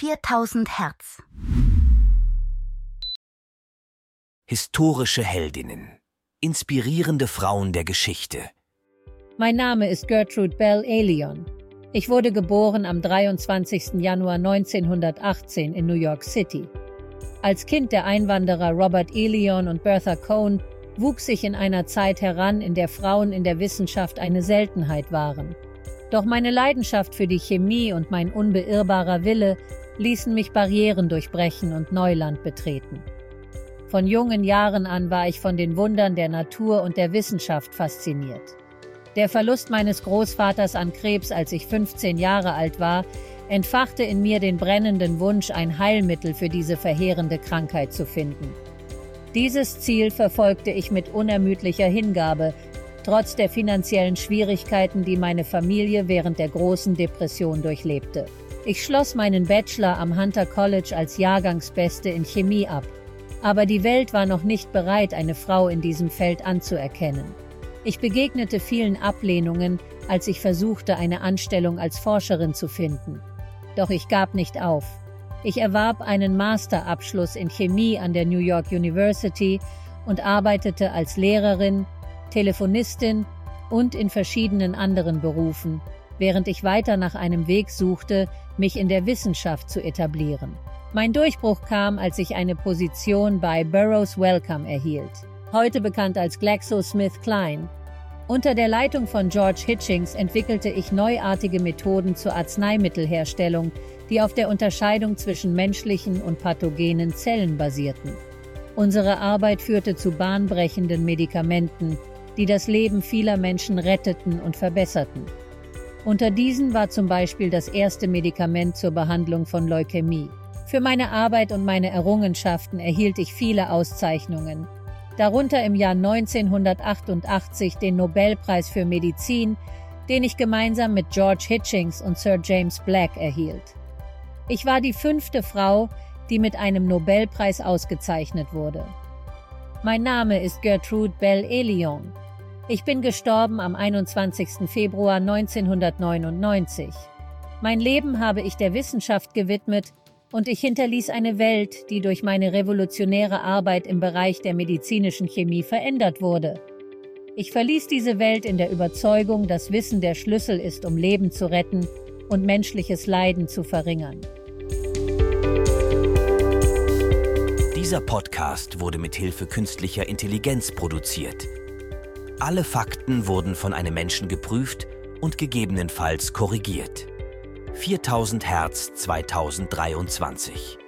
4000 Hertz. Historische Heldinnen. Inspirierende Frauen der Geschichte. Mein Name ist Gertrude Bell Elion. Ich wurde geboren am 23. Januar 1918 in New York City. Als Kind der Einwanderer Robert Elion und Bertha Cohn wuchs ich in einer Zeit heran, in der Frauen in der Wissenschaft eine Seltenheit waren. Doch meine Leidenschaft für die Chemie und mein unbeirrbarer Wille ließen mich Barrieren durchbrechen und Neuland betreten. Von jungen Jahren an war ich von den Wundern der Natur und der Wissenschaft fasziniert. Der Verlust meines Großvaters an Krebs, als ich 15 Jahre alt war, entfachte in mir den brennenden Wunsch, ein Heilmittel für diese verheerende Krankheit zu finden. Dieses Ziel verfolgte ich mit unermüdlicher Hingabe, trotz der finanziellen Schwierigkeiten, die meine Familie während der großen Depression durchlebte. Ich schloss meinen Bachelor am Hunter College als Jahrgangsbeste in Chemie ab. Aber die Welt war noch nicht bereit, eine Frau in diesem Feld anzuerkennen. Ich begegnete vielen Ablehnungen, als ich versuchte, eine Anstellung als Forscherin zu finden. Doch ich gab nicht auf. Ich erwarb einen Masterabschluss in Chemie an der New York University und arbeitete als Lehrerin, Telefonistin und in verschiedenen anderen Berufen, während ich weiter nach einem Weg suchte, mich in der Wissenschaft zu etablieren. Mein Durchbruch kam, als ich eine Position bei Burroughs Wellcome erhielt, heute bekannt als GlaxoSmithKline. Unter der Leitung von George Hitchings entwickelte ich neuartige Methoden zur Arzneimittelherstellung, die auf der Unterscheidung zwischen menschlichen und pathogenen Zellen basierten. Unsere Arbeit führte zu bahnbrechenden Medikamenten, die das Leben vieler Menschen retteten und verbesserten. Unter diesen war zum Beispiel das erste Medikament zur Behandlung von Leukämie. Für meine Arbeit und meine Errungenschaften erhielt ich viele Auszeichnungen, darunter im Jahr 1988 den Nobelpreis für Medizin, den ich gemeinsam mit George Hitchings und Sir James Black erhielt. Ich war die fünfte Frau, die mit einem Nobelpreis ausgezeichnet wurde. Mein Name ist Gertrude Bell Elion. Ich bin gestorben am 21. Februar 1999. Mein Leben habe ich der Wissenschaft gewidmet und ich hinterließ eine Welt, die durch meine revolutionäre Arbeit im Bereich der medizinischen Chemie verändert wurde. Ich verließ diese Welt in der Überzeugung, dass Wissen der Schlüssel ist, um Leben zu retten und menschliches Leiden zu verringern. Dieser Podcast wurde mit Hilfe künstlicher Intelligenz produziert. Alle Fakten wurden von einem Menschen geprüft und gegebenenfalls korrigiert. 4000 Hertz 2023